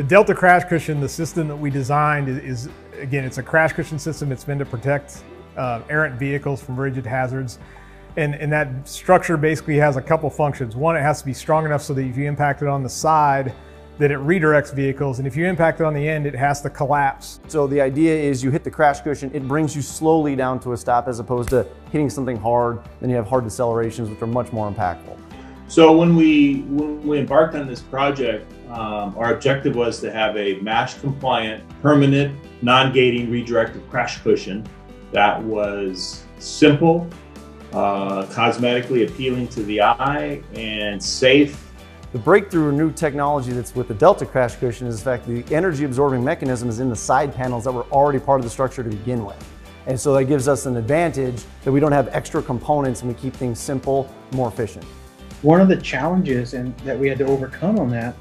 The Delta crash cushion, the system that we designed is, again, it's a crash cushion system. It's meant to protect uh, errant vehicles from rigid hazards. And, and that structure basically has a couple functions. One, it has to be strong enough so that if you impact it on the side, that it redirects vehicles. And if you impact it on the end, it has to collapse. So the idea is you hit the crash cushion, it brings you slowly down to a stop as opposed to hitting something hard. Then you have hard decelerations, which are much more impactful. So when we when we embarked on this project, um, our objective was to have a MASH compliant, permanent, non-gating redirective crash cushion that was simple, uh, cosmetically appealing to the eye, and safe the breakthrough new technology that's with the Delta crash cushion is the fact the energy absorbing mechanism is in the side panels that were already part of the structure to begin with. And so that gives us an advantage that we don't have extra components and we keep things simple, more efficient. One of the challenges and that we had to overcome on that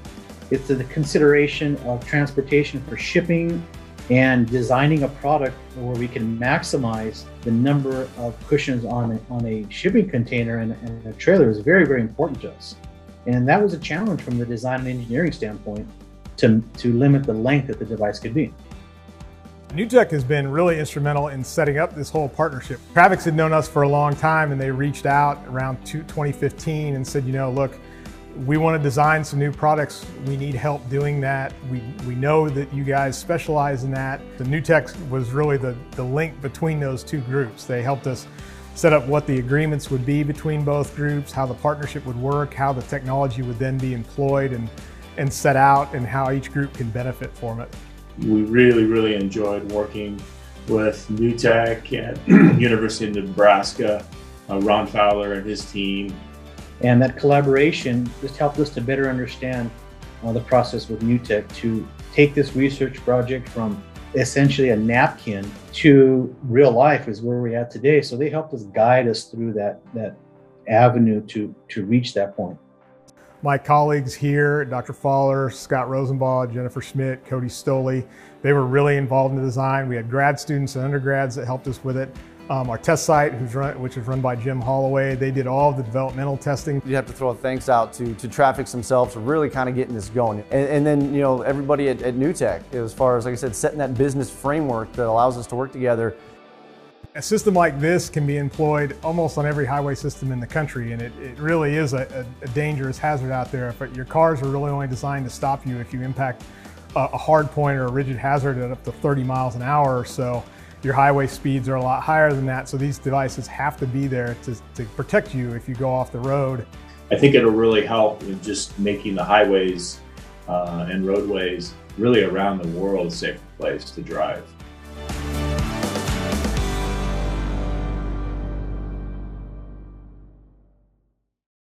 is the consideration of transportation for shipping and designing a product where we can maximize the number of cushions on a, on a shipping container and, and a trailer is very, very important to us. And that was a challenge from the design and engineering standpoint to, to limit the length that the device could be. NUtech has been really instrumental in setting up this whole partnership. TrafFix had known us for a long time and they reached out around 2015 and said, you know, look, we want to design some new products. We need help doing that. We, we know that you guys specialize in that. The NUtech was really the, the link between those two groups. They helped us set up what the agreements would be between both groups, how the partnership would work, how the technology would then be employed and, and set out, and how each group can benefit from it. We really, really enjoyed working with NUtech at University of Nebraska, uh, Ron Faller and his team. And that collaboration just helped us to better understand uh, the process with NUtech to take this research project from essentially a napkin to real life is where we're at today. So they helped us guide us through that that avenue to to reach that point. My colleagues here, Dr. Faller, Scott Rosenbaugh, Jennifer Schmidt, Cody Stolle, they were really involved in the design. We had grad students and undergrads that helped us with it. Um, our test site, run, which is run by Jim Holloway, they did all the developmental testing. You have to throw a thanks out to, to TrafFix themselves for really kind of getting this going. And, and then, you know, everybody at, at NUtech, as far as, like I said, setting that business framework that allows us to work together. A system like this can be employed almost on every highway system in the country, and it, it really is a, a, a dangerous hazard out there. But your cars are really only designed to stop you if you impact a, a hard point or a rigid hazard at up to 30 miles an hour or so your highway speeds are a lot higher than that, so these devices have to be there to, to protect you if you go off the road. I think it'll really help in just making the highways uh, and roadways really around the world a safer place to drive.